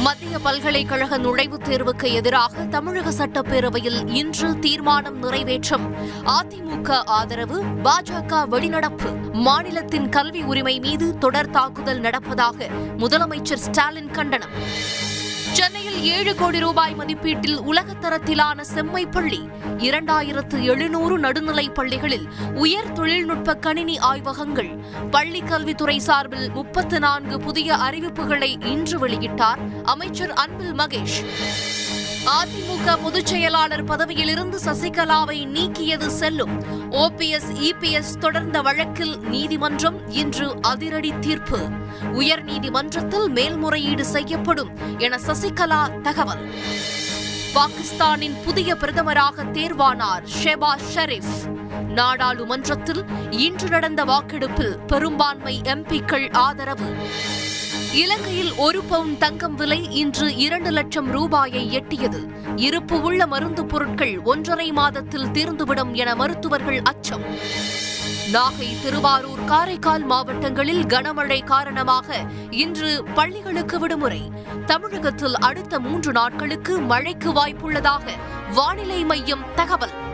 மத்திய பல்கலைக்கழக நுழைவுத் தேர்வுக்கு எதிராக தமிழக சட்டப்பேரவையில் இன்று தீர்மானம் நிறைவேற்றம். அதிமுக ஆதரவு பாஜக வெளிநடப்பு. மாநிலத்தின் கல்வி உரிமை மீது தொடர் தாக்குதல் நடப்பதாக முதலமைச்சர் ஸ்டாலின் கண்டனம். சென்னையில் ஏழு கோடி ரூபாய் மதிப்பீட்டில் உலகத்தரத்திலான செம்மை பள்ளி. இரண்டாயிரத்து எழுநூறு நடுநிலைப் பள்ளிகளில் உயர் தொழில்நுட்ப கணினி ஆய்வகங்கள். பள்ளிக் கல்வித்துறை சார்பில் முப்பத்து நான்கு புதிய அறிவிப்புகளை இன்று வெளியிட்டார் அமைச்சர் அன்பில் மகேஷ். அதிமுக பொதுச் செயலாளர் பதவியிலிருந்து சசிகலாவை நீக்கியது செல்லும். ஓபிஎஸ் இபிஎஸ் தொடர்ந்த வழக்கில் நீதிமன்றம் இன்று அதிரடி தீர்ப்பு. உயர்நீதிமன்றத்தில் மேல்முறையீடு செய்யப்படும் என சசிகலா தகவல். பாகிஸ்தானின் புதிய பிரதமராக தேர்வானார் ஷெபாஸ் ஷெரீப். நாடாளுமன்றத்தில் இன்று நடந்த வாக்கெடுப்பில் பெரும்பான்மை எம்பிக்கள் ஆதரவு. இலங்கையில் ஒரு பவுன் தங்கம் விலை இன்று இரண்டு லட்சம் ரூபாயை எட்டியது. இருப்பு உள்ள மருந்து பொருட்கள் ஒன்றரை மாதத்தில் தீர்ந்துவிடும் என மருத்துவர்கள் அச்சம். நாகை திருவாரூர் காரைக்கால் மாவட்டங்களில் கனமழை காரணமாக இன்று பள்ளிகளுக்கு விடுமுறை. தமிழகத்தில் அடுத்த மூன்று நாட்களுக்கு மழைக்கு வாய்ப்புள்ளதாக வானிலை மையம் தகவல்.